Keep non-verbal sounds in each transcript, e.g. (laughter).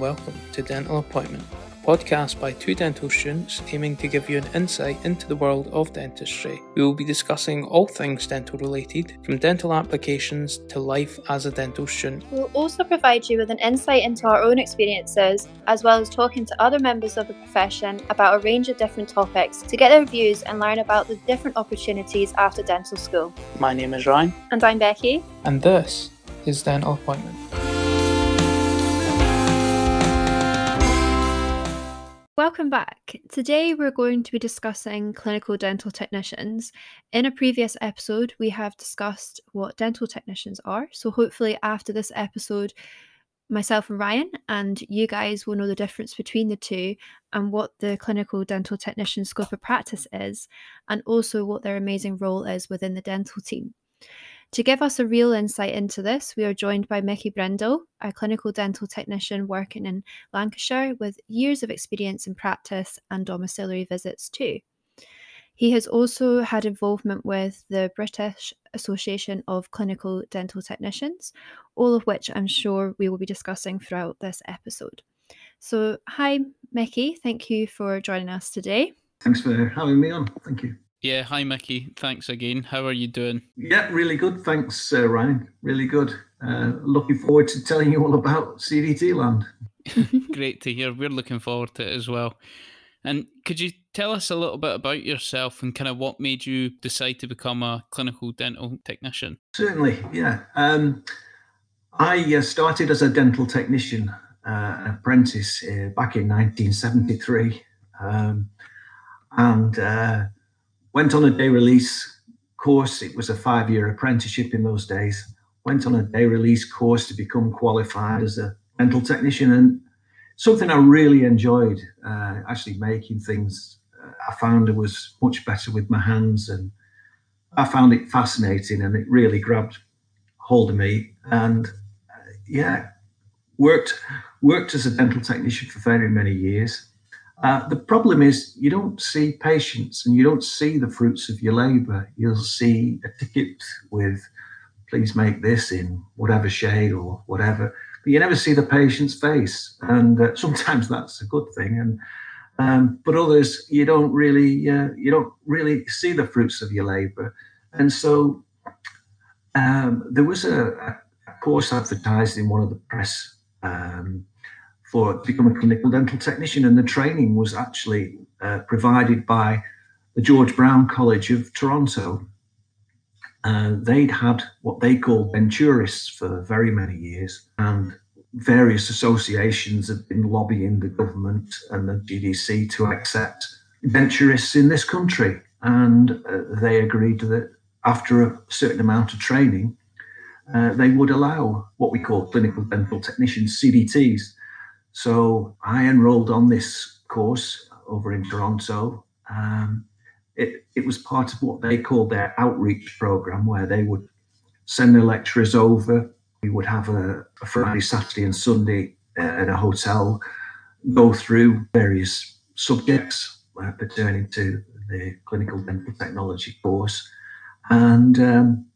welcome to Dental Appointment, a podcast by two dental students aiming to give you an insight into the world of dentistry. We will be discussing all things dental related, from dental applications to life as a dental student. We'll also provide you with an insight into our own experiences, as well as talking to other members of the profession about a range of different topics to get their views and learn about the different opportunities after dental school. My name is Ryan, And I'm Becky. and this is Dental Appointment. Welcome back. Today we're going to be discussing clinical dental technicians. In a previous episode, we have discussed what dental technicians are. So, hopefully, after this episode, myself and Ryan and you guys will know the difference between the two and what the clinical dental technician scope of practice is, and also what their amazing role is within the dental team. To give us a real insight into this, we are joined by Mickey Brindle, a clinical dental technician working in Lancashire with years of experience in practice and domiciliary visits too. He has also had involvement with the British Association of Clinical Dental Technicians, all of which I'm sure we will be discussing throughout this episode. So, hi, Mickey. Thank you for joining us today. Thanks for having me on. Thank you. Yeah, hi Mickey. Thanks again. How are you doing? Yeah, really good. Thanks, uh, Ryan. Really good. Uh, looking forward to telling you all about CDT land. (laughs) (laughs) Great to hear. We're looking forward to it as well. And could you tell us a little bit about yourself and kind of what made you decide to become a clinical dental technician? Certainly, yeah. Um, I uh, started as a dental technician, uh, apprentice uh, back in 1973, um, and uh, went on a day release course. It was a five year apprenticeship in those days. Went on a day release course to become qualified as a dental technician, and something I really enjoyed uh, actually making things. Uh, I found it was much better with my hands, and I found it fascinating, and it really grabbed hold of me. And uh, yeah, worked worked as a dental technician for very many years. Uh, the problem is you don't see patients and you don't see the fruits of your labour. You'll see a ticket with please make this in whatever shade or whatever, but you never see the patient's face. And uh, (laughs) sometimes that's a good thing. And um, but others you don't really uh, you don't really see the fruits of your labour. And so um, there was a, a, course advertised in one of the press um, for to become a clinical dental technician, and the training was actually uh, provided by the George Brown College of Toronto. Uh, they'd had what they called denturists for very many years, and various associations have been lobbying the government and the GDC to accept denturists in this country. And uh, they agreed that after a certain amount of training, uh, they would allow what we call clinical dental technicians, CDTs. So I enrolled on this course over in Toronto. Um, it, it was part of what they called their outreach program, where they would send their lecturers over. We would have a, a Friday, Saturday, and Sunday uh, at a hotel, go through various subjects uh, pertaining to the clinical dental technology course. And um,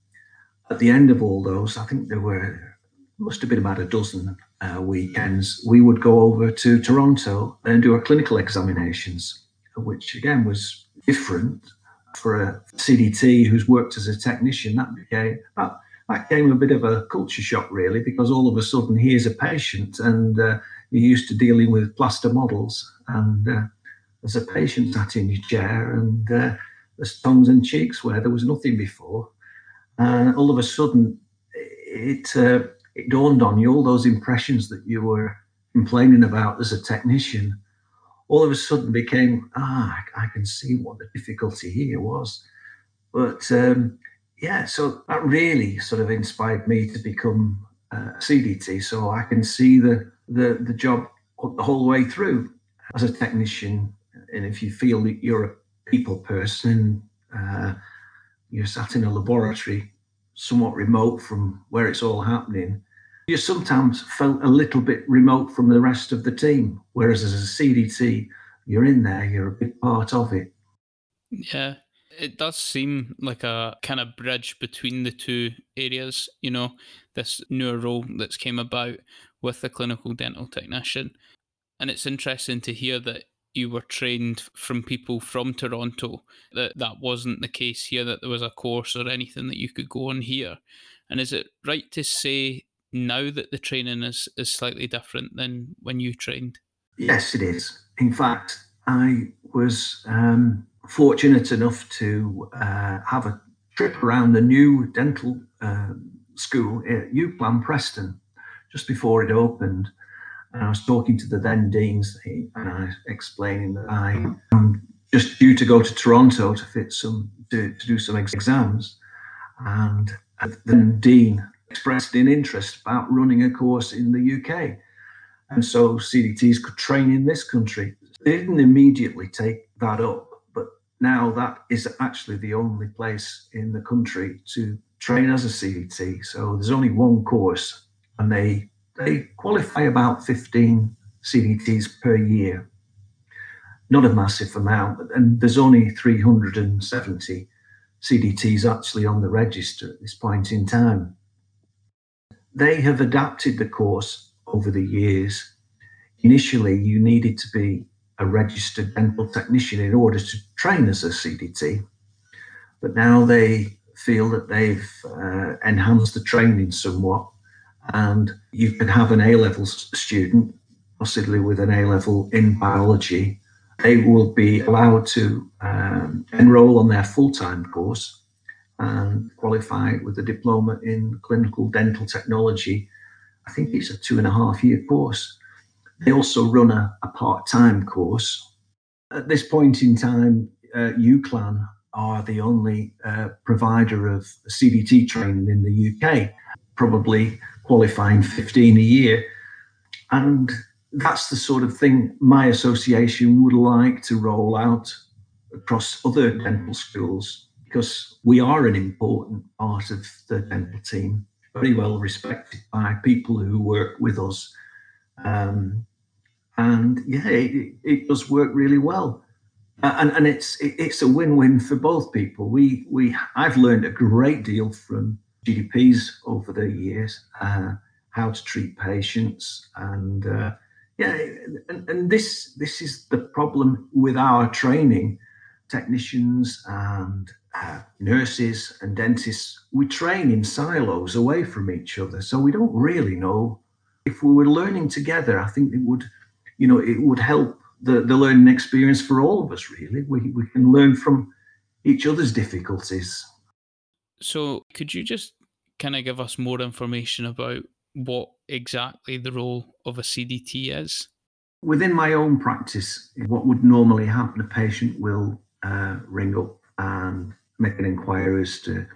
at the end of all those, I think there were must have been about a dozen uh, weekends. We would go over to Toronto and do our clinical examinations, which again was different for a CDT who's worked as a technician. That became that, that came a bit of a culture shock, really, because all of a sudden here's a patient and uh, you're used to dealing with plaster models, and uh, a patient sat in your chair, and uh, there's tongues and cheeks where there was nothing before. And all of a sudden, it uh, it dawned on you all those impressions that you were complaining about as a technician. All of a sudden became ah, I, can see what the difficulty here was. But um, yeah, so that really sort of inspired me to become uh, a CDT, so I can see the the the job the whole way through as a technician. And if you feel that you're a people person, uh, you're sat in a laboratory somewhat remote from where it's all happening, you sometimes felt a little bit remote from the rest of the team. Whereas as a CDT, you're in there, you're a big part of it. Yeah. it does seem like a kind of bridge between the two areas, you know, this newer role that's came about with the clinical dental technician. And it's interesting to hear that you were trained from people from Toronto, that that wasn't the case here, that there was a course or anything that you could go on here. And is it right to say now that the training is, is slightly different than when you trained? Yes, it is. In fact, I was um, fortunate enough to uh, have a trip around the new dental uh, school at UCLan Preston just before it opened. And I was talking to the then deans and I was explaining that I am just due to go to Toronto to fit some to, to do some exams. And then dean expressed an interest about running a course in the UK. And so CDTs could train in this country. They didn't immediately take that up, but now that is actually the only place in the country to train as a CDT. So there's only one course, and they they qualify about 15 CDTs per year. Not a massive amount, and there's only 370 CDTs actually on the register at this point in time. They have adapted the course over the years. Initially, you needed to be a registered dental technician in order to train as a CDT, but now they feel that they've uh, enhanced the training somewhat and you can have an A level student, possibly with an A level in biology. They will be allowed to um, enroll on their full time course and qualify with a diploma in clinical dental technology. I think it's a two and a half year course. They also run a, a part time course. At this point in time, uh, UCLan are the only uh, provider of CDT training in the UK. Probably qualifying 15 a year. And that's the sort of thing my association would like to roll out across other dental schools because we are an important part of the dental team, very well respected by people who work with us. Um, and yeah, it, it, does work really well. and, and it's it, it's a win-win for both people. We we I've learned a great deal from GDPs over the years, uh, how to treat patients, and uh, yeah, and, and, this this is the problem with our training. Technicians and uh, nurses and dentists, we train in silos away from each other, so we don't really know. If we were learning together, I think it would, you know, it would help the, the learning experience for all of us. Really, we we can learn from each other's difficulties so, could you just kind of give us more information about what exactly the role of a CDT is? Within my own practice, what would normally happen, a patient will uh, ring up and make an inquiry as to,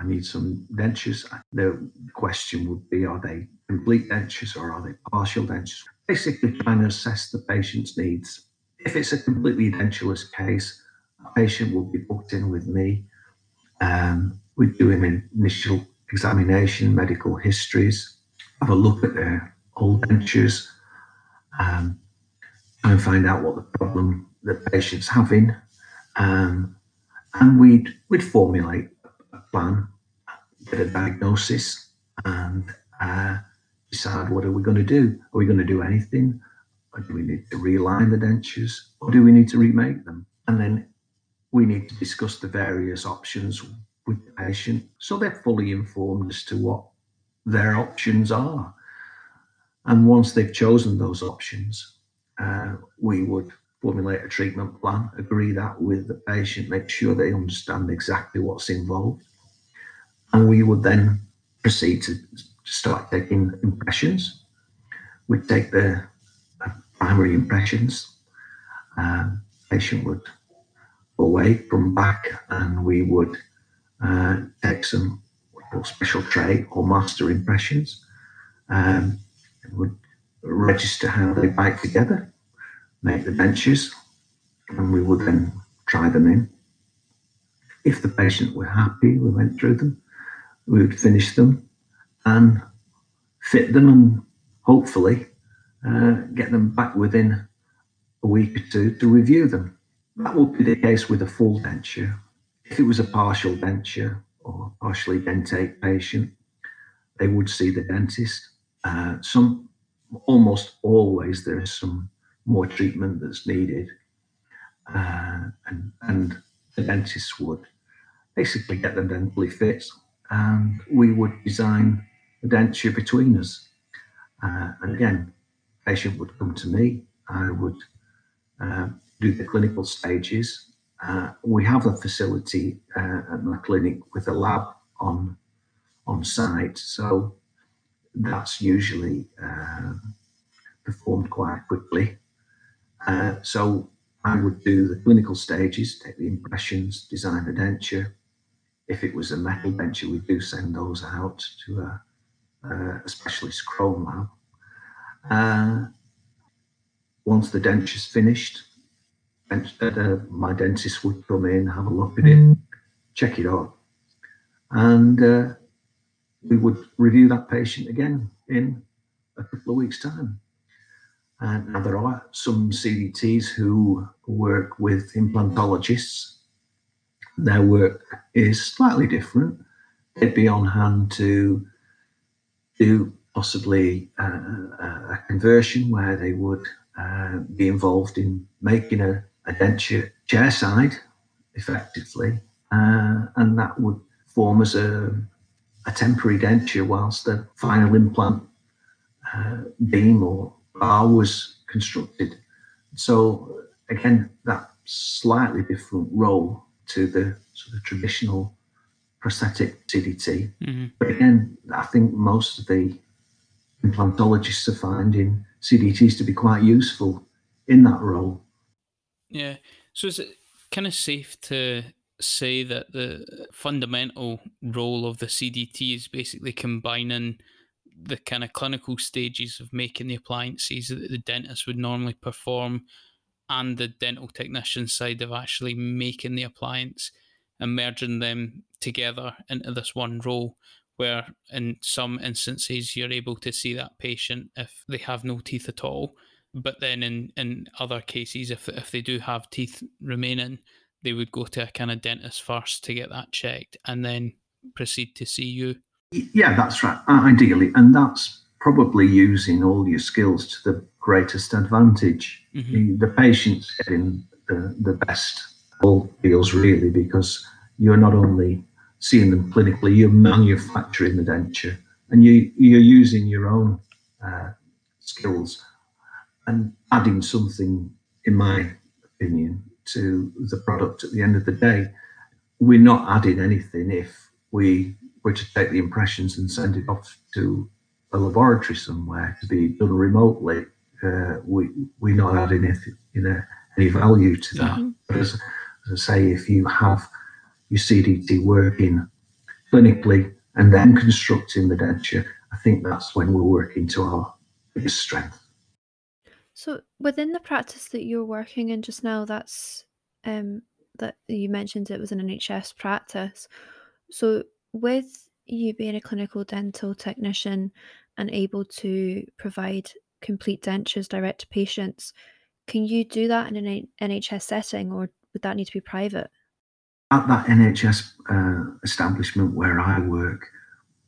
I need some dentures. The question would be, are they complete dentures or are they partial dentures? Basically, trying to assess the patient's needs. If it's a completely dentureless case, a patient will be booked in with me. Um, we do an initial examination, medical histories, have a look at their old dentures, um, and find out what the problem the patient's having. Um, and we'd, we'd formulate a plan, get a diagnosis, and uh, decide what are we going to do? Are we going to do anything? Or do we need to realign the dentures? Or do we need to remake them? And then we need to discuss the various options with the patient so they're fully informed as to what their options are. And once they've chosen those options, uh, we would formulate a treatment plan, agree that with the patient, make sure they understand exactly what's involved. And we would then proceed to start taking impressions. We'd take the primary impressions. Um, patient would away, come back, and we would uh, take some special tray or master impressions. Um, would register how they bite together, make the benches, and we would then try them in. If the patient were happy, we went through them, we would finish them and fit them and hopefully uh, get them back within a week or two to review them. That would be the case with a full denture if it was a partial denture or partially dentate patient, they would see the dentist. Uh, some, almost always, there is some more treatment that's needed, uh, and and the dentist would basically get them dentally fit, and we would design the denture between us. Uh, and again, patient would come to me. I would uh, do the clinical stages. Uh, we have a facility uh, at my clinic with a lab on on site, so that's usually uh, performed quite quickly. Uh, so I would do the clinical stages, take the impressions, design the denture. If it was a metal denture, we do send those out to a, a specialist chrome lab. Uh, once the denture's finished, uh, my dentist would come in, have a look at it, check it out, and uh, we would review that patient again in a couple of weeks' time. And now there are some CDTs who work with implantologists. Their work is slightly different. They'd be on hand to do possibly uh, a conversion where they would uh, be involved in making a, a denture chair side effectively, uh, and that would form as a, a temporary denture whilst the final implant uh, beam or bar was constructed. So again, that slightly different role to the sort of traditional prosthetic CDT. Mm-hmm. But again, I think most of the implantologists are finding CDTs to be quite useful in that role. Yeah. So is it kind of safe to say that the fundamental role of the CDT is basically combining the kind of clinical stages of making the appliances that the dentist would normally perform and the dental technician side of actually making the appliance and merging them together into this one role where in some instances you're able to see that patient if they have no teeth at all but then in in other cases if if they do have teeth remaining they would go to a kind of dentist first to get that checked and then proceed to see you. Yeah that's right. Ideally. And that's probably using all your skills to the greatest advantage. Mm-hmm. the, the patient's getting the, the best all feels really because you're not only seeing them clinically, you're manufacturing the denture and you, you're using your own uh, skills and adding something, in my opinion, to the product at the end of the day. We're not adding anything if we were to take the impressions and send it off to a laboratory somewhere to be done remotely. Uh, we, we're not adding anything, you know, any value to that. Mm-hmm. But as, as I say, if you have your CDT working clinically and then constructing the denture, I think that's when we're working to our biggest strength. So within the practice that you're working in just now, that's um, that you mentioned it was an NHS practice. So with you being a clinical dental technician and able to provide complete dentures direct to patients, can you do that in an NHS setting or would that need to be private? at that NHS uh, establishment where I work,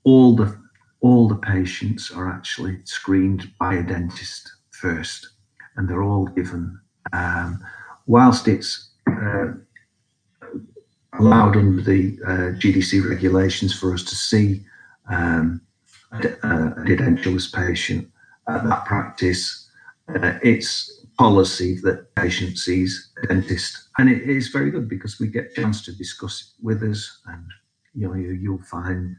all the all the patients are actually screened by a dentist first, and they're all given. Um, whilst it's uh, allowed under the uh, GDC regulations for us to see um, a, a edentulous patient at that practice, uh, it's policy that patient sees a dentist. And it is very good because we get a chance to discuss it with us and you know you, will find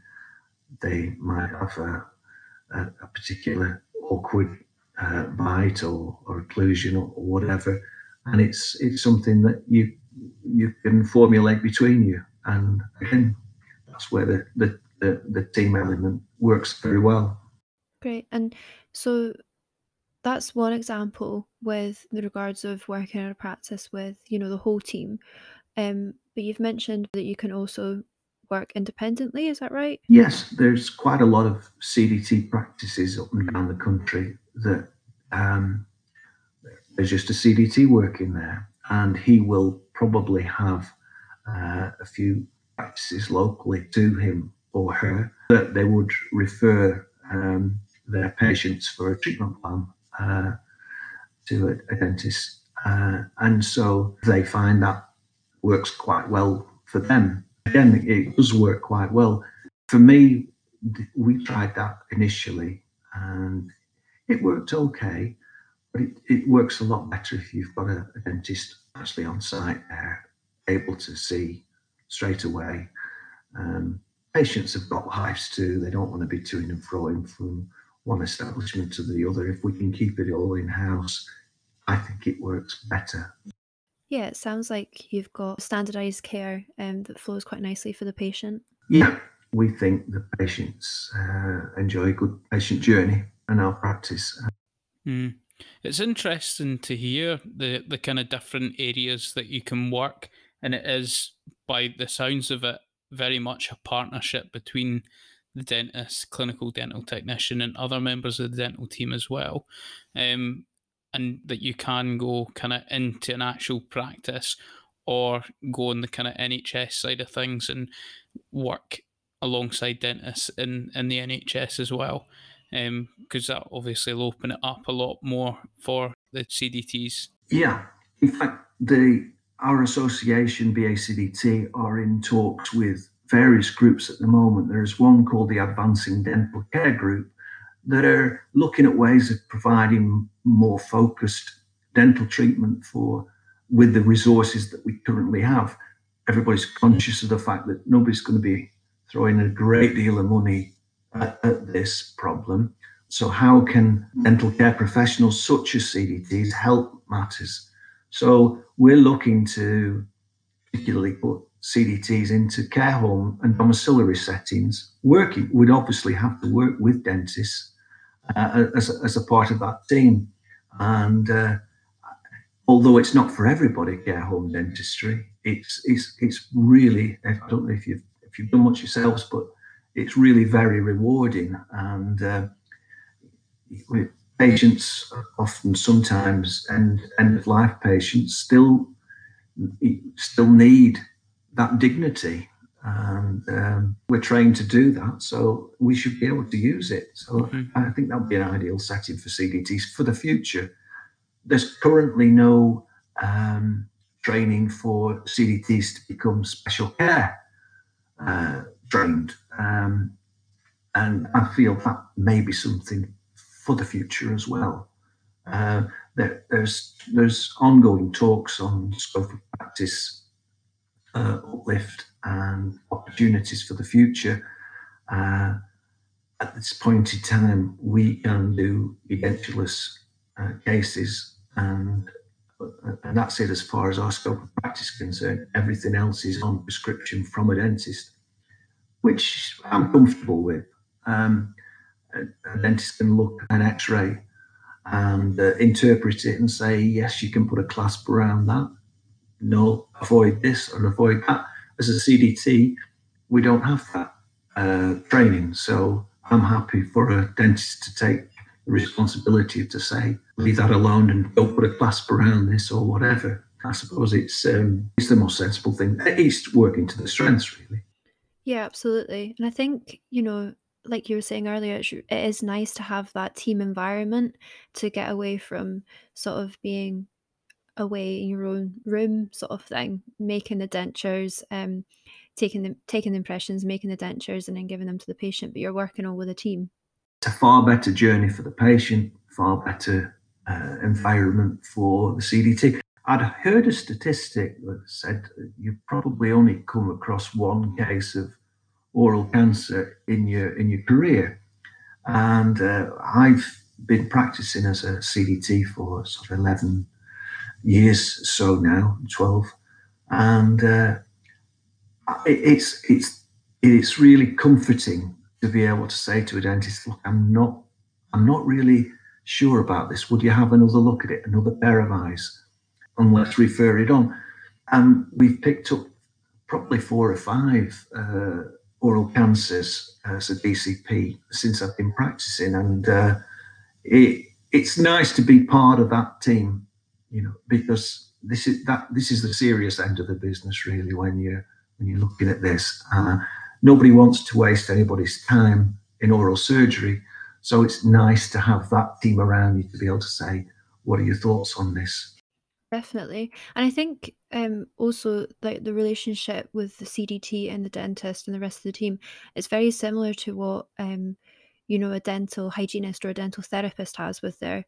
they might have a, a, a particular awkward uh, bite or, or occlusion or, or, whatever. And it's it's something that you you can formulate between you. And again, that's where the, the, the, the team element works very well. Great. And so that's one example with the regards of working in a practice with you know the whole team um, but you've mentioned that you can also work independently is that right yes there's quite a lot of cdt practices up and down the country that um, there's just a cdt working there and he will probably have uh, a few practices locally to him or her that they would refer um, their patients for a treatment plan uh, to a, a dentist. Uh, and so they find that works quite well for them. Again, it does work quite well. For me, we tried that initially and it worked okay, but it, it works a lot better if you've got a, a dentist actually on site there, able to see straight away. Um, patients have got lives too. They don't want to be to and fro in from one establishment to the other. If we can keep it all in house, I think it works better. Yeah, it sounds like you've got standardized care um, that flows quite nicely for the patient. Yeah, we think the patients uh, enjoy a good patient journey in our practice. Mm. It's interesting to hear the, the kind of different areas that you can work, and it is, by the sounds of it, very much a partnership between the dentist, clinical dental technician, and other members of the dental team as well. Um, and that you can go kind of into an actual practice or go on the kind of NHS side of things and work alongside dentists in, in the NHS as well. Because um, that obviously will open it up a lot more for the CDTs. Yeah. In fact, the our association, BACDT, are in talks with various groups at the moment. There's one called the Advancing Dental Care Group that are looking at ways of providing more focused dental treatment for with the resources that we currently have. Everybody's conscious of the fact that nobody's going to be throwing a great deal of money at, at this problem. So, how can dental care professionals such as CDTs help matters? So, we're looking to particularly put CDTs into care home and domiciliary settings. Working would obviously have to work with dentists uh, as, as a part of that team. And uh, although it's not for everybody, care home dentistry, it's it's it's really I don't know if you've if you've done much yourselves, but it's really very rewarding and. Uh, patients often sometimes end end of life patients still still need that dignity and um, we're trained to do that so we should be able to use it. So mm-hmm. i think that would be an ideal setting for cdts for the future. There's currently no um, training for cdts to become special care uh, trained um, and i feel that may be something for the future as well. Uh, there, there's there's ongoing talks on scope of practice uh, uplift and opportunities for the future. Uh, at this point in time, we can do edentulous uh, cases, and and that's it as far as our scope of practice is concerned. Everything else is on prescription from a dentist, which I'm comfortable with. Um, a, a dentist can look at an X-ray and uh, interpret it and say, yes, you can put a clasp around that. No, avoid this and avoid that. As a CDT, we don't have that uh, training. So I'm happy for a dentist to take the responsibility to say, leave that alone and don't put a clasp around this or whatever. I suppose it's um, it's the most sensible thing. At least working to the strengths, really. Yeah, absolutely. And I think, you know, like you were saying earlier, it is nice to have that team environment to get away from sort of being away in your own room sort of thing, making the dentures, um, taking the taking the impressions, making the dentures, and then giving them to the patient. But you're working all with a team. It's a far better journey for the patient, far better uh, environment for the CDT. I'd heard a statistic that said you probably only come across one case of oral cancer in your in your career. And uh, I've been practicing as a CDT for sort of 11 years so now, 12. And uh, it, it's, it's, it's really comforting to be able to say to a dentist, look, I'm not, I'm not really sure about this. Would you have another look at it, another pair of eyes? And let's refer it on. And we've picked up probably four or five uh, oral cancers as a DCP since I've been practicing, and uh, it, it's nice to be part of that team, you know, because this is that this is the serious end of the business really when you when you're looking at this. Uh, nobody wants to waste anybody's time in oral surgery, so it's nice to have that team around you to be able to say, "What are your thoughts on this?" Definitely. And I think um also like the relationship with the CDT and the dentist and the rest of the team is very similar to what um you know a dental hygienist or a dental therapist has with their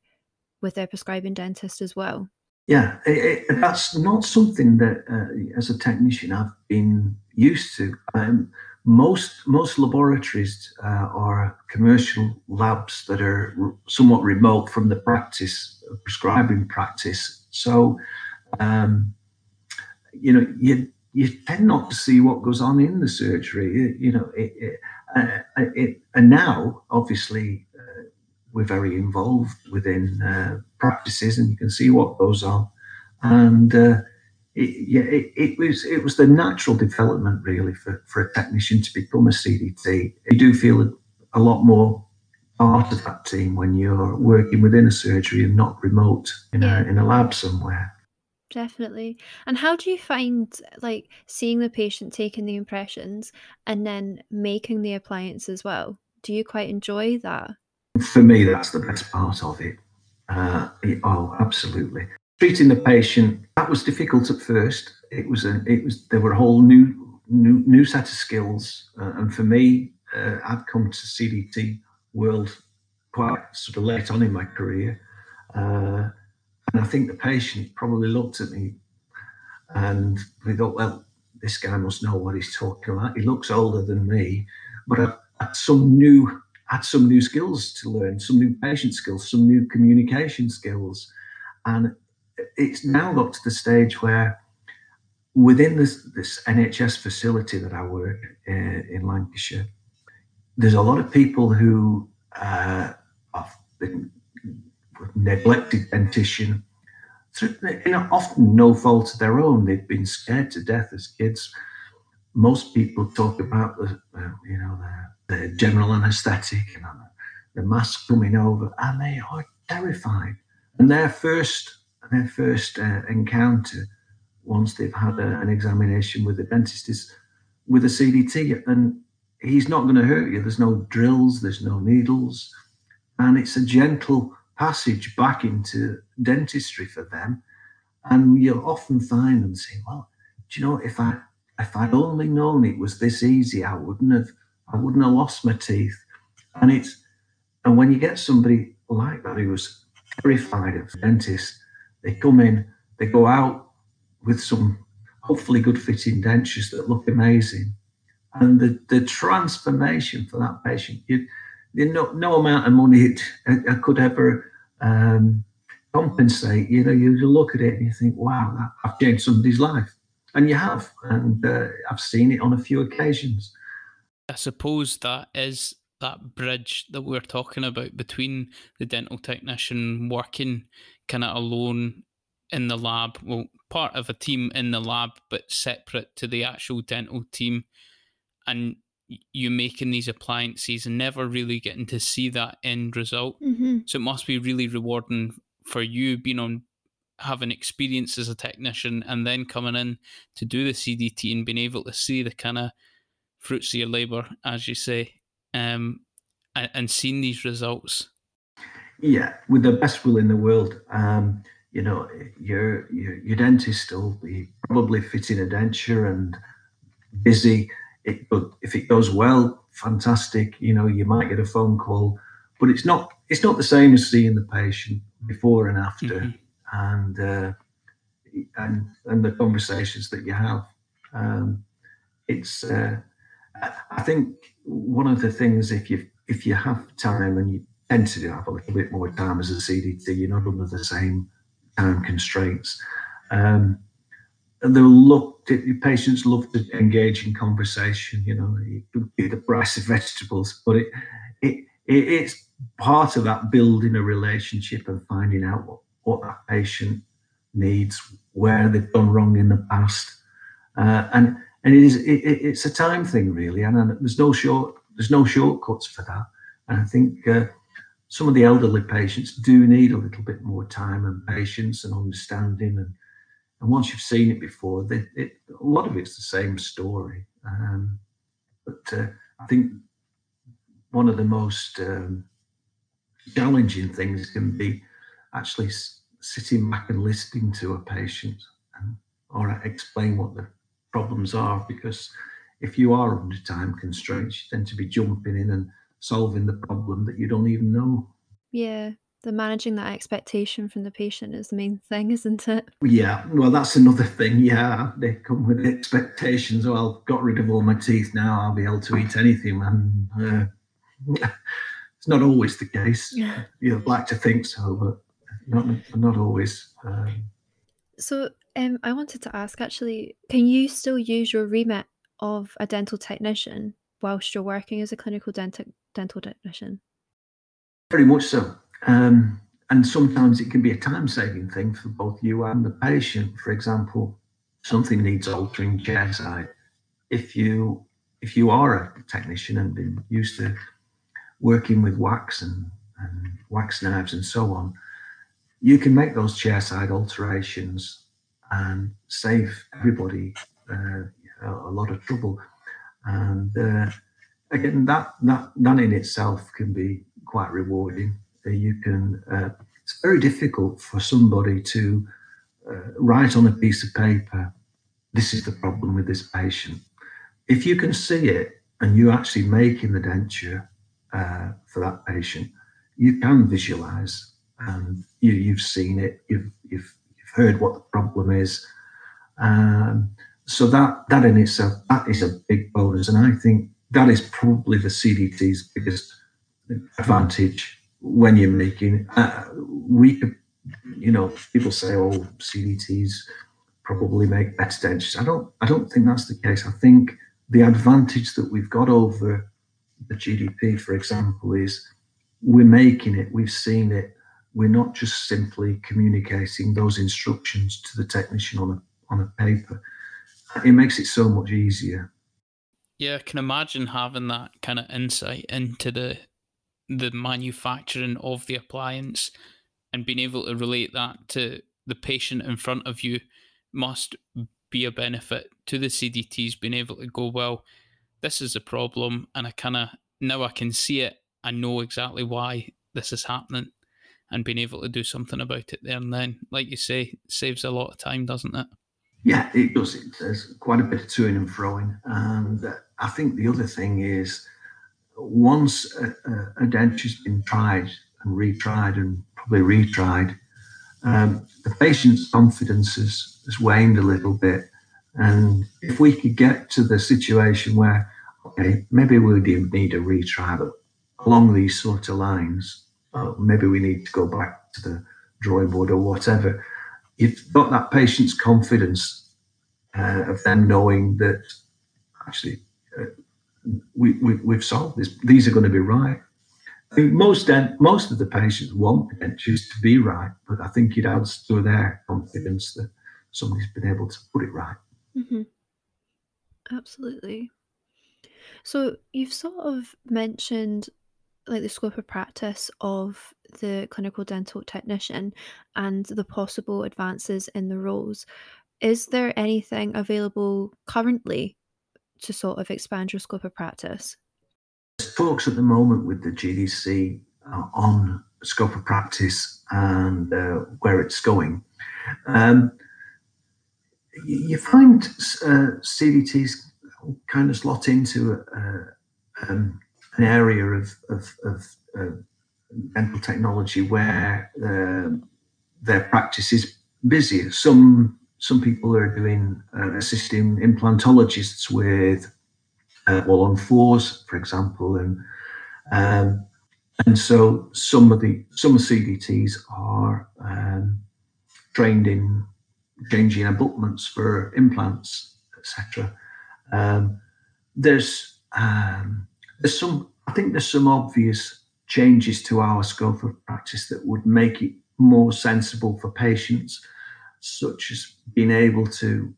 with their prescribing dentist as well. Yeah, it, it, that's not something that uh, as a technician I've been used to. Um, most most laboratories uh, are commercial labs that are somewhat remote from the practice prescribing practice so, um, you know, you you tend not to see what goes on in the surgery. You know, it, it, uh, it and now obviously we're very involved within uh, practices, and you can see what goes on. And uh, it, yeah, it, it, was it was the natural development really for, for a technician to become a CDT. You do feel a, a lot more part of that team when you're working within a surgery and not remote in yeah. a in a lab somewhere. Definitely. And how do you find like seeing the patient taking the impressions and then making the appliance as well? Do you quite enjoy that? For me, that's the best part of it. Uh, oh, absolutely. Treating the patient that was difficult at first. It was a, it was there were a whole new new new set of skills, uh, and for me, uh, I've come to CDT world quite sort of late on in my career. Uh, and I think the patient probably looked at me and we thought, well, this guy must know what he's talking about. He looks older than me, but I had some new had some new skills to learn, some new patient skills, some new communication skills. And it's now got to the stage where within this, this NHS facility that I work in, uh, in Lancashire, there's a lot of people who uh, have been neglected dentition through you know, often no fault of their own. They've been scared to death as kids. Most people talk about the you know the, the general anaesthetic and the mask coming over, and they are terrified. And their first their first uh, encounter once they've had a, an examination with the dentist is with a CDT, and he's not going to hurt you. There's no drills, there's no needles, and it's a gentle passage back into dentistry for them. And you'll often find them saying, "Well, do you know if I if I'd only known it was this easy, I wouldn't have I wouldn't have lost my teeth." And it's and when you get somebody like that who was terrified of dentists, they come in, they go out with some hopefully good fitting dentures that look amazing and the, the transformation for that patient, you, you no, no amount of money it, it could ever um, compensate. You know, you look at it and you think, wow, I've changed somebody's life. And you have. And uh, I've seen it on a few occasions. I suppose that is that bridge that we're talking about between the dental technician working kind of alone in the lab, well, part of a team in the lab, but separate to the actual dental team and you making these appliances and never really getting to see that end result. Mm-hmm. So it must be really rewarding for you being on having experience as a technician and then coming in to do the CDT and being able to see the kind of fruits of your labor, as you say, um, and, and seeing these results. Yeah, with the best will in the world. Um, you know, your, your your dentist will be probably fitting a denture and busy it, but if it goes well, fantastic. You know, you might get a phone call, but it's not it's not the same as seeing the patient before and after, mm-hmm. And uh, and and the conversations that you have. Um, it's uh, I think one of the things if you if you have time and you tend to have a little bit more time as a CDT, you're not under the same time constraints. Um, they'll look patients love to engage in conversation you know the price of vegetables but it, it, it it's part of that building a relationship and finding out what, what that patient needs where they've gone wrong in the past uh, and and it is it, it's a time thing really and, and, there's no short there's no shortcuts for that and i think uh, some of the elderly patients do need a little bit more time and patience and understanding and and once you've seen it before, they, it, a lot of it's the same story. Um, but uh, I think one of the most um, challenging things can be actually sitting back and listening to a patient and, or explain what the problems are. Because if you are under time constraints, you tend to be jumping in and solving the problem that you don't even know. Yeah, the managing that expectation from the patient is the main thing, (laughs) isn't it? Yeah, well, that's another thing. Yeah, they come with expectations. Well, I've got rid of all my teeth now. I'll be able to eat anything. And uh, (laughs) it's not always the case. Yeah. (laughs) You'd like to think so, but not not always. Um, So, um, I wanted to ask actually, can you still use your remit of a dental technician whilst you're working as a clinical dental dental technician? very much so. Um, and sometimes it can be a time saving thing for both you and the patient. For example, something needs altering chairside. If you if you are a technician and been used to working with wax and, and wax knives and so on, you can make those chairside alterations and save everybody uh, a, lot of trouble. And uh, again, that that that in itself can be quite rewarding. Uh, You can. Uh, it's very difficult for somebody to uh, write on a piece of paper, "This is the problem with this patient." If you can see it and you're actually making the denture uh, for that patient, you can visualize and you, you've seen it. You've you've you've heard what the problem is. Um, so that that in itself that is a big bonus, and I think that is probably the CDT's biggest advantage when you're making. Uh, we you know, people say, "Oh, CDTs probably make better dentures." I don't. I don't think that's the case. I think the advantage that we've got over the GDP, for example, is we're making it. We've seen it. We're not just simply communicating those instructions to the technician on a on a paper. It makes it so much easier. Yeah, I can imagine having that kind of insight into the the manufacturing of the appliance and being able to relate that to the patient in front of you must be a benefit to the CDTs being able to go, well, this is a problem and I kind of now I can see it. I know exactly why this is happening and being able to do something about it there and then, like you say, saves a lot of time, doesn't it? Yeah, it does. It, there's quite a bit of toing and froing. And uh, I think the other thing is once a, a, a denture's been tried and retried and probably retried, um, the patient's confidence has, has waned a little bit. And if we could get to the situation where, okay, maybe we do need a retry, but along these sort of lines, uh, maybe we need to go back to the drawing board or whatever. You've got that patient's confidence uh, of them knowing that actually uh, we, we, we've solved this. These are going to be right. I think most dent, most of the patients want the to be right, but I think it adds to their confidence that somebody's been able to put it right. hmm Absolutely. So you've sort of mentioned like the scope of practice of the clinical dental technician and the possible advances in the roles. Is there anything available currently to sort of expand your scope of practice? There's talks at the moment with the GDC uh, on scope of practice and uh, where it's going. Um, you, find uh, CDTs kind of slot into a, um, an area of, of, of uh, dental technology where uh, their practice is busier. Some some people are doing uh, assisting implantologists with uh, all-on-fours, for example, and um, and so some of the some CDTs are um, trained in changing abutments for implants, etc. Um, there's um, there's some I think there's some obvious changes to our scope of practice that would make it more sensible for patients, such as being able to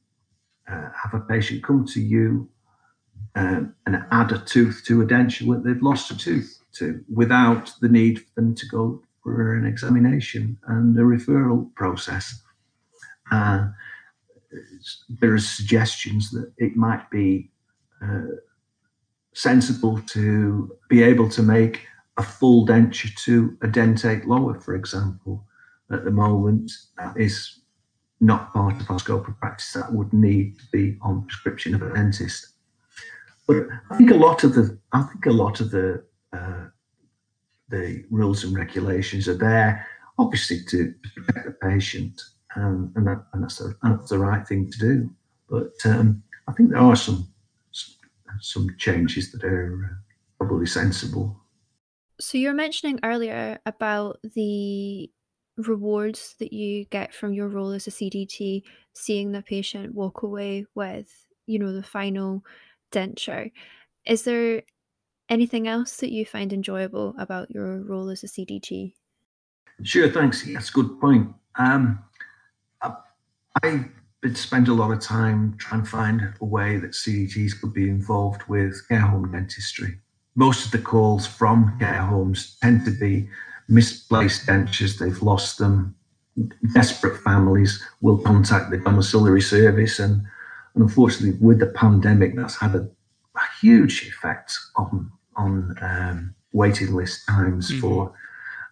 uh, have a patient come to you um, and add a tooth to a denture that they've lost a tooth to without the need for them to go for an examination and a referral process. Uh, there are suggestions that it might be uh, sensible to be able to make a full denture to a dentate lower, for example. At the moment, that is not part of our scope of practice. That would need to be on prescription of a dentist. But I think a lot of the I think a lot of the uh, the rules and regulations are there, obviously to protect the patient, um, and, that, and that's, the, that's the right thing to do. But um, I think there are some some changes that are uh, probably sensible. So you were mentioning earlier about the rewards that you get from your role as a CDT, seeing the patient walk away with, you know, the final denture. Is there anything else that you find enjoyable about your role as a CDT? Sure, thanks. That's a good point. Um, I, I spend a lot of time trying to find a way that CDTs could be involved with care home dentistry. Most of the calls from care homes tend to be misplaced dentures, they've lost them. Desperate families will contact the domiciliary service, and, and unfortunately, with the pandemic, that's had a, a huge effect on on um, waiting list times mm-hmm. for.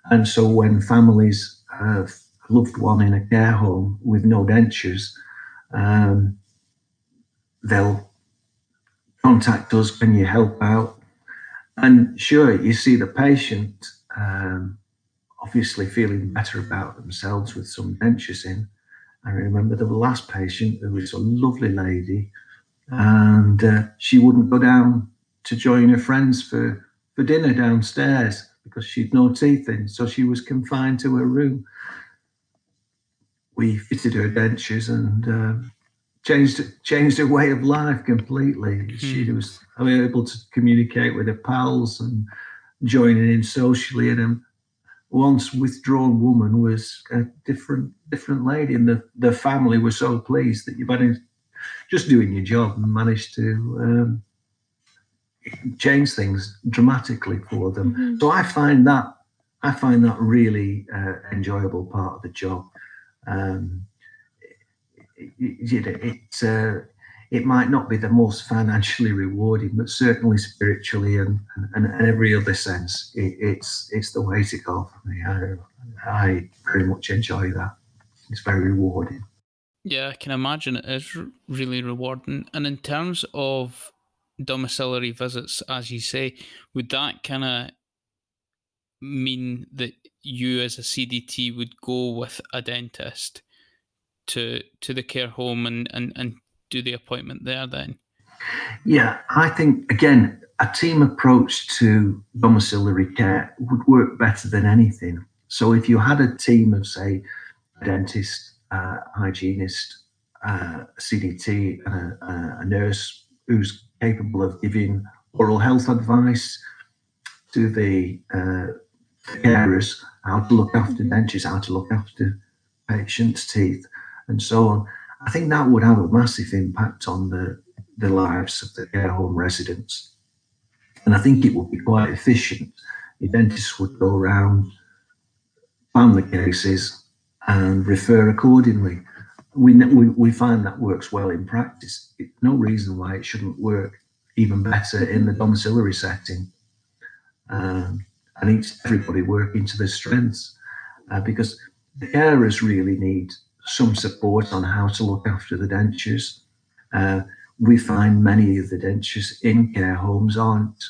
And so, when families have a loved one in a care home with no dentures, um, they'll contact us. Can you help out? And sure, you see the patient um, obviously feeling better about themselves with some dentures in. I remember the last patient who was a lovely lady, and uh, she wouldn't go down to join her friends for, for dinner downstairs because she'd no teeth in, so she was confined to her room. We fitted her dentures and uh, changed changed her way of life completely. Mm-hmm. She was able to communicate with her pals and joining in socially, and a once withdrawn woman was a different different lady, and the the family were so pleased that you've been just doing your job and managed to um, change things dramatically for them. Mm-hmm. So I find that I find that really uh, enjoyable part of the job. Um, you know, it, uh, it might not be the most financially rewarding, but certainly spiritually and, and, and every other sense, it, it's it's the way to go for me. I, I very much enjoy that. It's very rewarding. Yeah, I can imagine it is really rewarding. And in terms of domiciliary visits, as you say, would that kind of mean that you as a CDT would go with a dentist to to the care home and, and, and do the appointment there then? Yeah, I think again a team approach to domiciliary care would work better than anything. So if you had a team of say a dentist, uh, hygienist, uh, CDT, a nurse who's capable of giving oral health advice to the uh, carers, how to look after dentures, how to look after patients' teeth, and so on. I think that would have a massive impact on the, the lives of the care home residents. And I think it would be quite efficient. The dentists would go around, plan the cases, and refer accordingly we, we, we find that works well in practice. No reason why it shouldn't work even better in the domiciliary setting. Um, and each everybody working to their strengths uh, because the carers really need some support on how to look after the dentures. Uh, we find many of the dentures in care homes aren't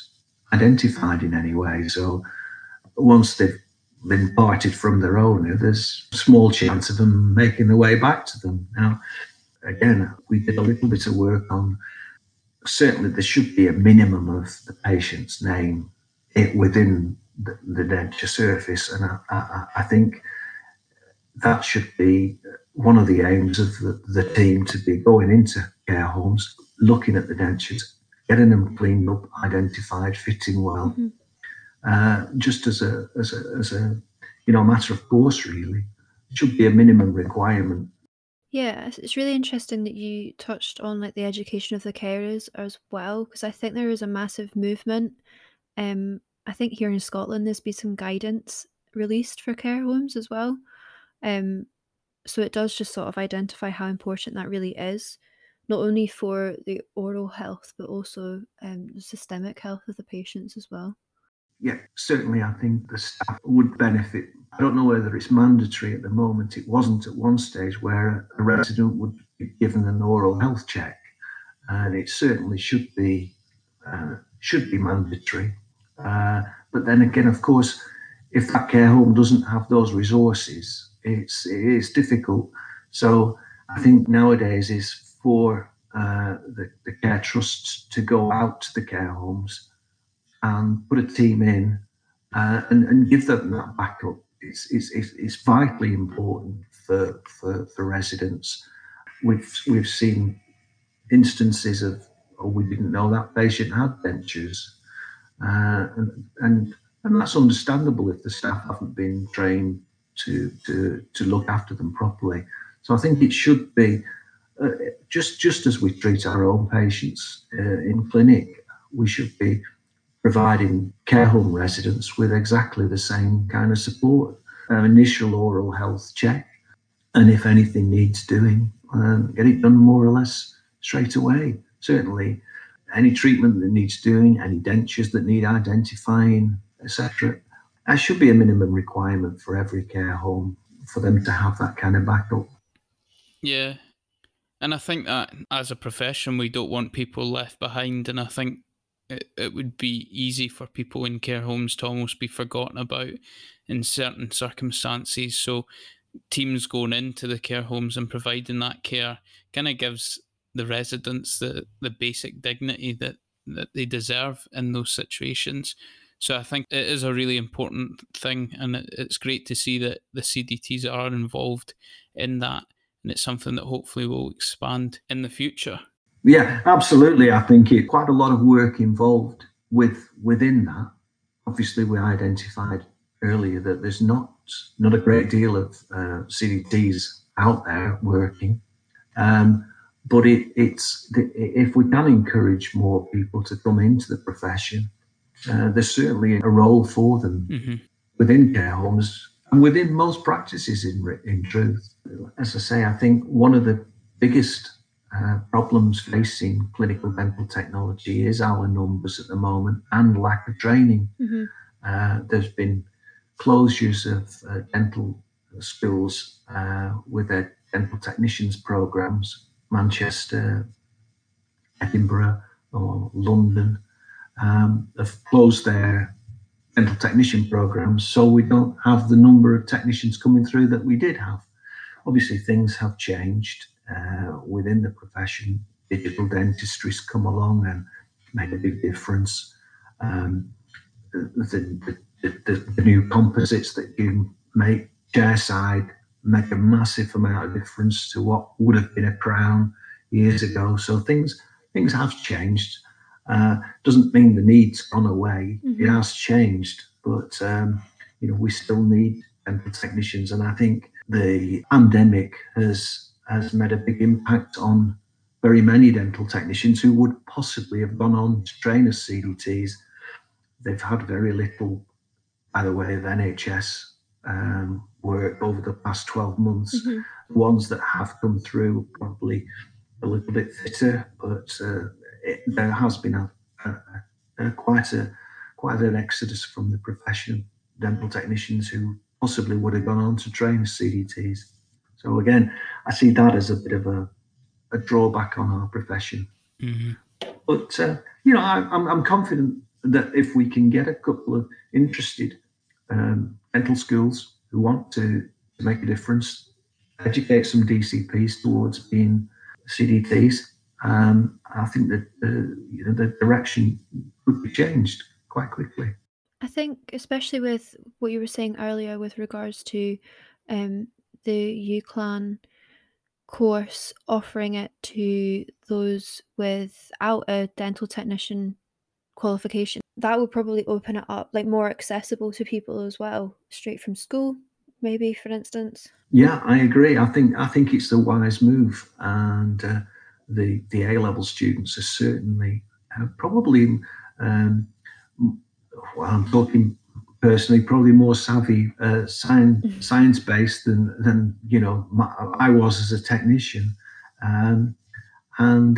identified in any way. So once they've been parted from their owner, there's a small chance of them making their way back to them. Now, again, we did a little bit of work on certainly there should be a minimum of the patient's name within the, the denture surface, and I, I, I, think that should be one of the aims of the, the team to be going into care homes, looking at the dentures, getting them cleaned up, identified, fitting well. Mm-hmm. Uh, just as a, as a as a you know matter of course really. It should be a minimum requirement. Yeah it's really interesting that you touched on like the education of the carers as well because i think there is a massive movement um i think here in scotland there's been some guidance released for care homes as well um So it does just sort of identify how important that really is, not only for the oral health, but also um, the systemic health of the patients as well. Yeah, certainly I think the staff would benefit. I don't know whether it's mandatory at the moment. It wasn't at one stage where a resident would be given an oral health check, and it certainly should be uh, should be mandatory. Uh, but then again, of course, if that care home doesn't have those resources, it's it is difficult. So I think nowadays is for uh, the, the care trusts to go out to the care homes and put a team in uh, and, and give them that backup. It's, it's, it's, it's vitally important for, for, for residents. We've, we've seen instances of, oh, we didn't know that patient had dentures. Uh, and, and, and that's understandable if the staff haven't been trained to, to, to look after them properly. So I think it should be uh, just just as we treat our own patients uh, in clinic, we should be providing care home residents with exactly the same kind of support. Uh, initial oral health check, and if anything needs doing, um, get it done more or less straight away. Certainly, any treatment that needs doing, any dentures that need identifying, etc. That should be a minimum requirement for every care home for them to have that kind of backup. Yeah. And I think that as a profession, we don't want people left behind. And I think it, it would be easy for people in care homes to almost be forgotten about in certain circumstances. So, teams going into the care homes and providing that care kind of gives the residents the, the basic dignity that, that they deserve in those situations. So I think it is a really important thing, and it's great to see that the CDTs are involved in that, and it's something that hopefully will expand in the future. Yeah, absolutely. I think it quite a lot of work involved with within that. Obviously, we identified earlier that there's not not a great deal of uh, CDTs out there working, um, but it, it's if we can encourage more people to come into the profession uh, there's certainly a role for them mm-hmm. within care homes and within most practices in, in truth. As I say, I think one of the biggest uh, problems facing clinical dental technology is our numbers at the moment and lack of training. Mm-hmm. Uh, there's been closures of uh, dental schools uh, with their dental technicians programs, Manchester, Edinburgh, or London um, have closed their dental technician programs, so we don't have the number of technicians coming through that we did have. Obviously, things have changed uh, within the profession. Digital dentistry's come along and made a big difference. Um, the, the, the, the, new composites that you make chairside make a massive amount of difference to what would have been a crown years ago. So things things have changed. Uh, doesn't mean the need's gone away. Mm-hmm. It has changed, but um, you know we still need dental technicians, and I think the pandemic has has made a big impact on very many dental technicians who would possibly have gone on to train as CDTs. They've had very little, by the way, of NHS um, work over the past 12 months. Mm-hmm. The ones that have come through probably a little bit fitter, but uh, it, there has been a, a, a, quite a quite an exodus from the profession dental technicians who possibly would have gone on to train as CDTs. So again, I see that as a bit of a, a drawback on our profession. Mm-hmm. But uh, you know, I, am I'm confident that if we can get a couple of interested um, dental schools who want to, to make a difference, educate some DCPs towards being CDTs, um, I think that uh, you know, the direction could be changed quite quickly. I think, especially with what you were saying earlier with regards to um, the UCLan course, offering it to those without a dental technician qualification, that would probably open it up, like more accessible to people as well, straight from school, maybe, for instance. Yeah, I agree. I think I think it's the wise move, and uh, the the A level students are certainly uh, probably um, well, I'm talking personally probably more savvy uh, science Mm. science based than than you know my, I was as a technician, um, and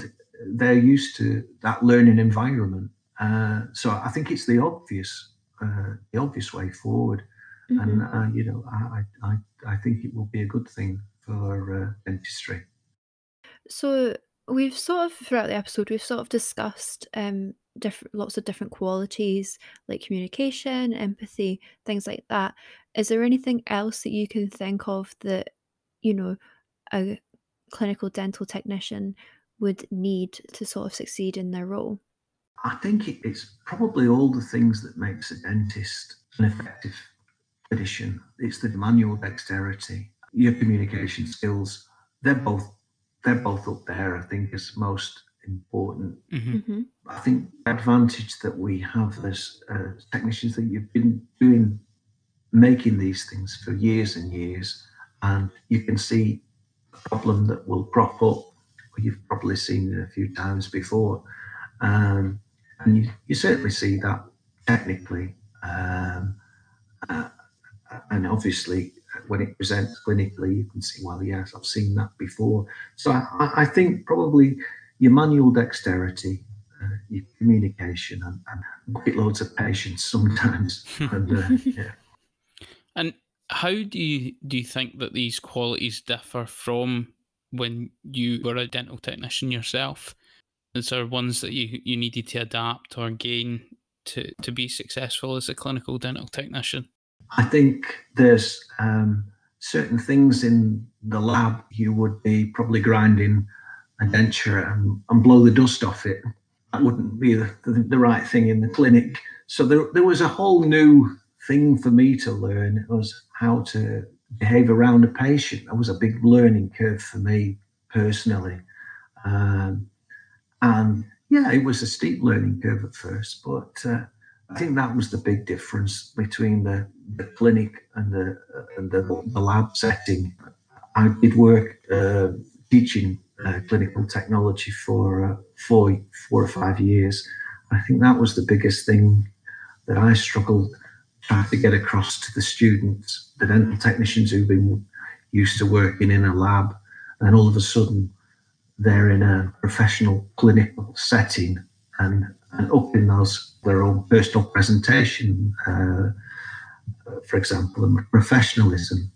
they're used to that learning environment. Uh, so I think it's the obvious uh, the obvious way forward, Mhm. and uh, you know I, I I think it will be a good thing for uh, dentistry. So we've sort of throughout the episode we've sort of discussed um different lots of different qualities like communication, empathy, things like that. Is there anything else that you can think of that you know a clinical dental technician would need to sort of succeed in their role? I think it's probably all the things that makes a dentist an effective clinician. It's the manual dexterity, your communication skills. They're both they're both up there. I think as most important. hmm hmm I think the advantage that we have as uh, technicians that you've been doing making these things for years and years, and you can see a problem that will crop up. Or you've probably seen it a few times before, um, and you, you certainly see that technically, um, uh, and obviously when it presents clinically, you can see, well, yes, I've seen that before. So I, I think probably your manual dexterity uh, your communication and, and loads of patience sometimes. (laughs) and uh, yeah, And how do you do you think that these qualities differ from when you were a dental technician yourself? Is there ones that you, you needed to adapt or gain to, to be successful as a clinical dental technician? I think there's um, certain things in the lab you would be probably grinding a denture and, and blow the dust off it. That wouldn't be the, the, the right thing in the clinic. So there, there was a whole new thing for me to learn. It was how to behave around a patient. That was a big learning curve for me personally. Um, and yeah, it was a steep learning curve at first, but uh, I think that was the big difference between the, the clinic and the, and the, the lab setting. I did work uh, teaching uh, clinical technology for uh, four, four or five years. I think that was the biggest thing that I struggled trying to get across to the students, the dental technicians who've been used to working in a lab, and all of a sudden they're in a professional clinical setting and, and up in those their own personal presentation, uh, for example, and professionalism.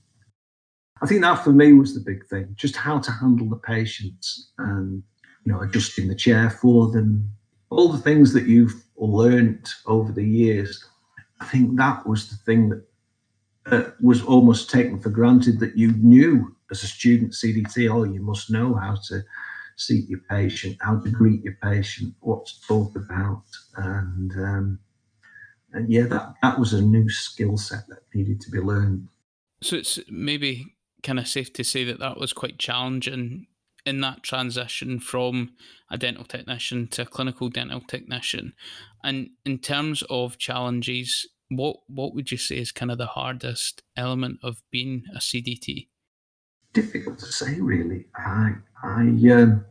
I think that for me was the big thing, just how to handle the patients and you know adjusting the chair for them, all the things that you've learned over the years. I think that was the thing that uh, was almost taken for granted that you knew as a student CDT. Oh, you must know how to seat your patient, how to greet your patient, what to talk about, and um, and yeah, that that was a new skill set that needed to be learned. So it's maybe kind of safe to say that that was quite challenging in that transition from a dental technician to a clinical dental technician. And in terms of challenges, what what would you say is kind of the hardest element of being a CDT? Difficult to say, really. I I um,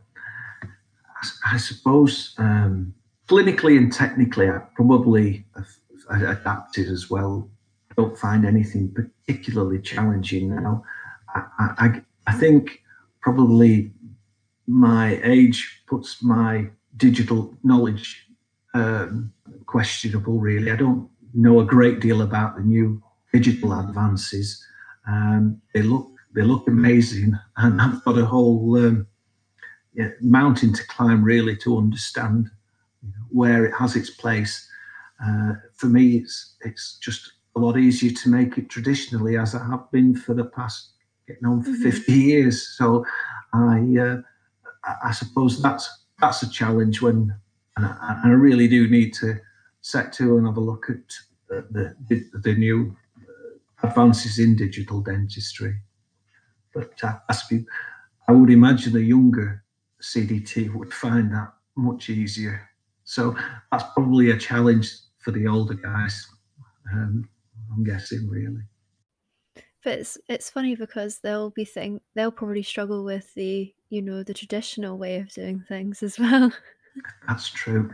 I, I suppose um, clinically and technically, I probably adapted as well. Don't find anything particularly challenging now. I, I, I think probably my age puts my digital knowledge um, questionable. Really, I don't know a great deal about the new digital advances. Um, they look they look amazing, and I've got a whole um, yeah, mountain to climb really to understand you know, where it has its place. Uh, for me, it's it's just a lot easier to make it traditionally, as I have been for the past getting on for Mhm. 50 years. So I uh, I- I suppose that's that's a challenge when and I, I really do need to set to and have a look at the the, the new uh, advances in digital dentistry. But uh, I, suppose- I would imagine a younger CDT would find that much easier. So that's probably a challenge for the older guys. Um, I'm guessing, really. But it's it's funny because they'll be think they'll probably struggle with the you know the traditional way of doing things as (laughs) well. That's true.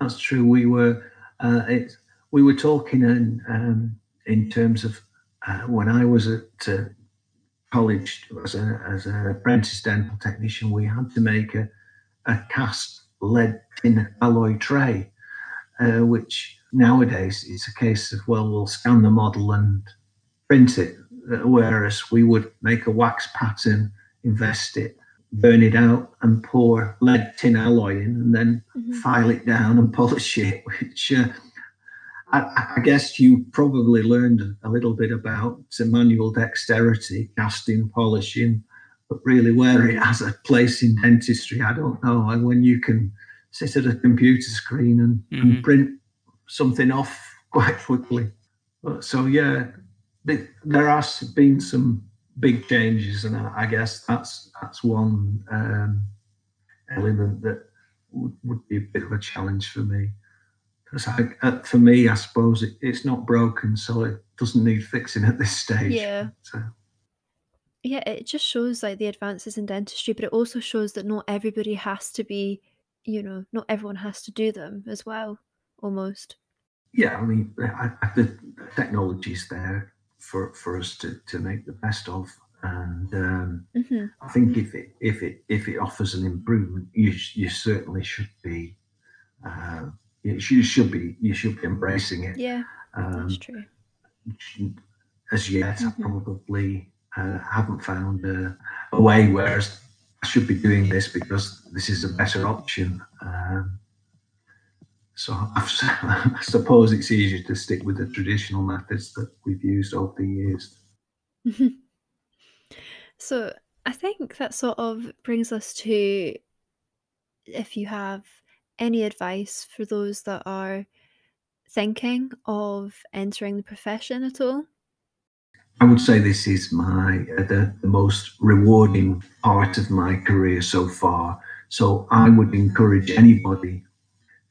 That's true. We were uh, it, we were talking in um, in terms of uh, when I was at uh, college as a as an apprentice dental technician, we had to make a, a cast lead tin alloy tray, uh, which nowadays is a case of well, we'll scan the model and print it, uh, whereas we would make a wax pattern, invest it, burn it out, and pour lead tin alloy in, and then mm-hmm. file it down and polish it, (laughs) which uh, I, I, guess you probably learned a little bit about manual dexterity, casting, polishing, but really where it has a place in dentistry, I don't know. And when you can sit at a computer screen and, mm-hmm. and print something off quite quickly. But, so yeah, there has been some big changes, and I, I guess that's that's one um, element that would, would be a bit of a challenge for me because uh, for me, I suppose it, it's not broken, so it doesn't need fixing at this stage. Yeah. So. Yeah, it just shows like the advances in dentistry, but it also shows that not everybody has to be, you know, not everyone has to do them as well, almost. Yeah, I mean, I, I, the technology's there for for us to to make the best of, and um, mm-hmm. I think if it if it if it offers an improvement, you you certainly should be. Uh, you should be you should be embracing it. Yeah, um, that's true. As yet, mm-hmm. I probably uh, haven't found a, a, way where I should be doing this because this is a better option. Um, so I (laughs) suppose it's easier to stick with the traditional methods that we've used over the years. so I think that sort of brings us to if you have any advice for those that are thinking of entering the profession at all? I would say this is my uh, the, the most rewarding part of my career so far. So I would encourage anybody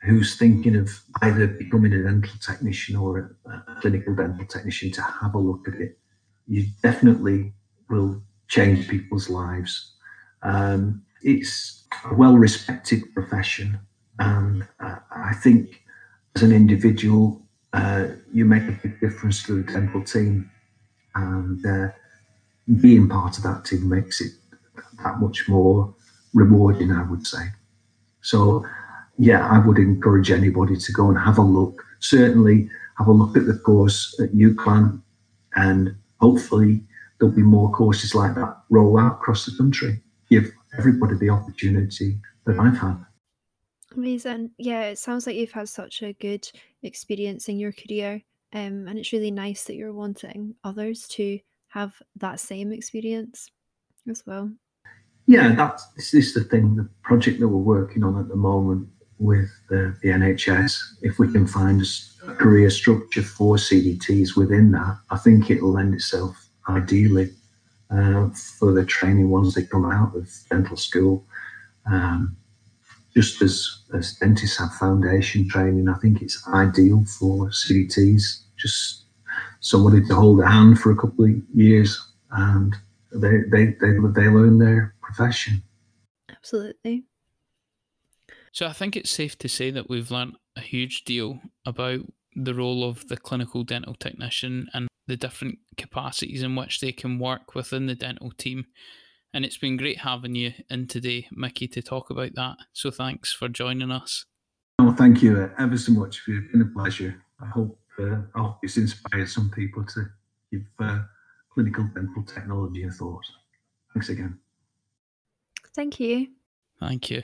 who's thinking of either becoming a dental technician or a, a clinical dental technician to have a look at it. You definitely will change people's lives. Um, it's a well respected profession. Uh, I think as an individual, uh, you make a big difference to the dental team. And uh, being part of that team makes it that much more rewarding, I would say. So, yeah, I would encourage anybody to go and have a look. Certainly, have a look at the course at UCLan, and hopefully, there'll be more courses like that roll out across the country. Give everybody the opportunity that I've had. Amazing. Yeah, it sounds like you've had such a good experience in your career. Um, and it's really nice that you're wanting others to have that same experience as well. Yeah, that's this is the thing, the project that we're working on at the moment with the, the NHS. If we can find a career structure for CDTs within that, I think it'll lend itself ideally uh, for the training once they come out of dental school. Um, just as, as dentists have foundation training, I think it's ideal for CDTs. Just somebody to hold a hand for a couple of years and they, they, they, they learn their profession. Absolutely. So I think it's safe to say that we've learnt a huge deal about the role of the clinical dental technician and the different capacities in which they can work within the dental team and it's been great having you in today, Mickey, to talk about that. So thanks for joining us. Oh, thank you ever so much. It's been a pleasure. I hope, uh, I hope it's inspired some people to give uh, clinical dental technology a thought. Thanks again. Thank you. Thank you.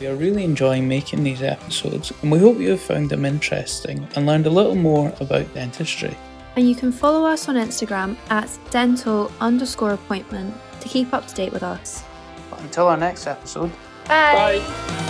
We are really enjoying making these episodes, and we hope you have found them interesting and learned a little more about dentistry and you can follow us on Instagram at dental underscore appointment to keep up to date with us. But until our next episode, bye. bye.